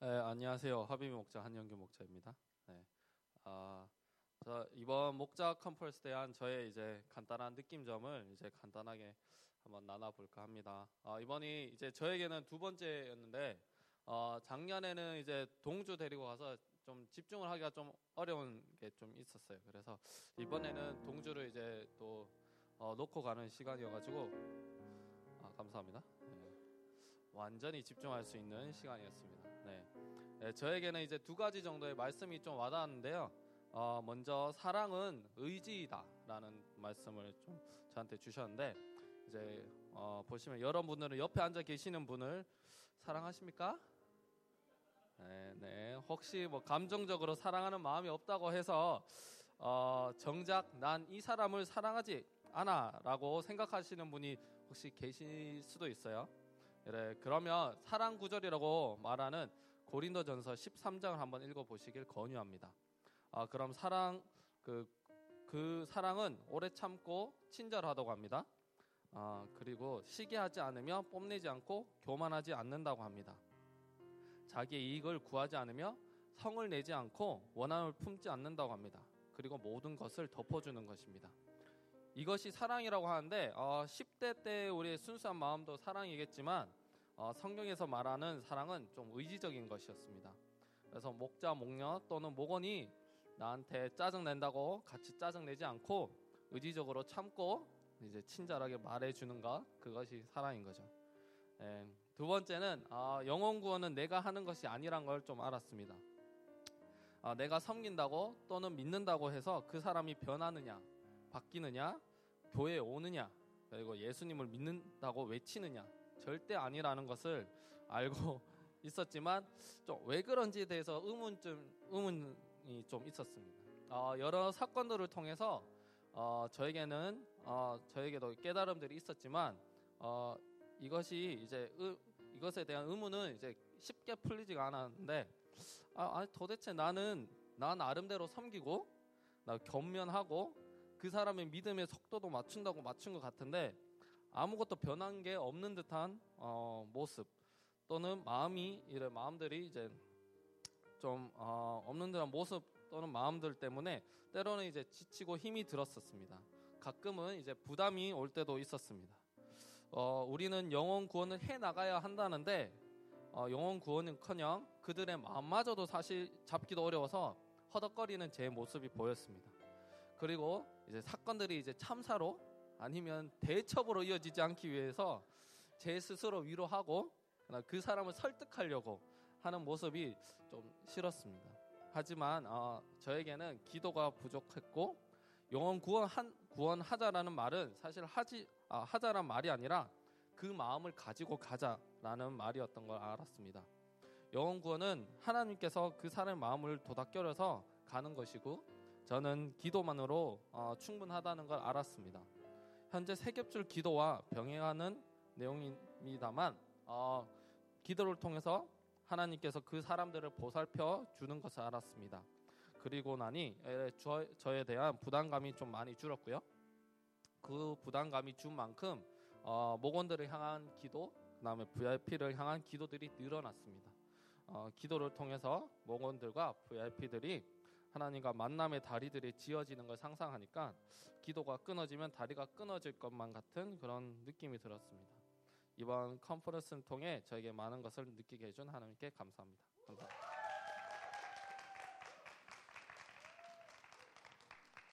네, 안녕하세요. 하비미 목자 한영규 목자입니다. 네. 아, 저 이번 목자 컨퍼런스 대한 저의 이제 간단한 느낌점을 이제 간단하게 한번 나눠볼까 합니다. 아, 이번이 이제 저에게는 두 번째였는데 어, 작년에는 이제 동주 데리고 가서 좀 집중을 하기가 좀 어려운 게 좀 있었어요. 그래서 이번에는 동주를 이제 또 어, 놓고 가는 시간이어가지고 아, 감사합니다. 네. 완전히 집중할 수 있는 시간이었습니다. 네. 네, 저에게는 이제 두 가지 정도의 말씀이 좀 와닿았는데요. 어, 먼저 사랑은 의지이다라는 말씀을 좀 저한테 주셨는데 이제 어, 보시면 여러분들은 옆에 앉아 계시는 분을 사랑하십니까? 네, 네. 혹시 뭐 감정적으로 사랑하는 마음이 없다고 해서 어, 정작 난 이 사람을 사랑하지 않아라고 생각하시는 분이 혹시 계실 수도 있어요. 그래, 그러면 사랑 구절이라고 말하는 고린도전서 13장을 한번 읽어 보시길 권유합니다. 아, 그럼 사랑 그, 그 사랑은 오래 참고 친절하다고 합니다. 아, 그리고 시기하지 않으며 뽐내지 않고 교만하지 않는다고 합니다. 자기의 이익을 구하지 않으며 성을 내지 않고 원함을 품지 않는다고 합니다. 그리고 모든 것을 덮어주는 것입니다. 이것이 사랑이라고 하는데 어, 10대 때 우리의 순수한 마음도 사랑이겠지만 어, 성경에서 말하는 사랑은 좀 의지적인 것이었습니다. 그래서 목자, 목녀 또는 목원이 나한테 짜증 낸다고 같이 짜증 내지 않고 의지적으로 참고 이제 친절하게 말해주는 것 그것이 사랑인 거죠. 예, 두 번째는 어, 영혼 구원은 내가 하는 것이 아니란 걸 좀 알았습니다. 어, 내가 섬긴다고 또는 믿는다고 해서 그 사람이 변하느냐, 바뀌느냐, 교회에 오느냐, 그리고 예수님을 믿는다고 외치느냐, 절대 아니라는 것을 알고 있었지만 좀 왜 그런지에 대해서 의문좀 의문이 좀 있었습니다. 어, 여러 사건들을 통해서 어, 저에게는 어, 저에게도 깨달음들이 있었지만 어, 이것이 이제 의, 이것에 대한 의문은 이제 쉽게 풀리지가 않았는데 아, 아니 도대체 나는 나 나름대로 섬기고 나 겸면하고 그 사람의 믿음의 속도도 맞춘다고 맞춘 것 같은데 아무것도 변한 게 없는 듯한 어, 모습 또는 마음이 이래 마음들이 이제 좀 어, 없는 듯한 모습 또는 마음들 때문에 때로는 이제 지치고 힘이 들었었습니다. 가끔은 이제 부담이 올 때도 있었습니다. 어, 우리는 영혼 구원을 해 나가야 한다는데 어, 영혼 구원은커녕 그들의 마음마저도 사실 잡기도 어려워서 허덕거리는 제 모습이 보였습니다. 그리고 이제 사건들이 이제 참사로 아니면 대첩으로 이어지지 않기 위해서 제 스스로 위로하고 그 사람을 설득하려고 하는 모습이 좀 싫었습니다. 하지만 어, 저에게는 기도가 부족했고 영혼 구원 구원하자라는 말은 사실 하지 아, 하자란 말이 아니라 그 마음을 가지고 가자라는 말이었던 걸 알았습니다. 영혼 구원은 하나님께서 그 사람의 마음을 도닥겨려서 가는 것이고 저는 기도만으로 어, 충분하다는 걸 알았습니다. 현재 세 겹줄 기도와 병행하는 내용입니다만 어, 기도를 통해서 하나님께서 그 사람들을 보살펴 주는 것을 알았습니다. 그리고 나니 저, 저에 대한 부담감이 좀 많이 줄었고요. 그 부담감이 준 만큼 어, 목원들을 향한 기도, 그다음에 VIP를 향한 기도들이 늘어났습니다. 어, 기도를 통해서 목원들과 VIP들이 하나님과 만남의 다리들이 지어지는 걸 상상하니까 기도가 끊어지면 다리가 끊어질 것만 같은 그런 느낌이 들었습니다. 이번 컨퍼런스를 통해 저에게 많은 것을 느끼게 해준 하나님께 감사합니다. 감사합니다.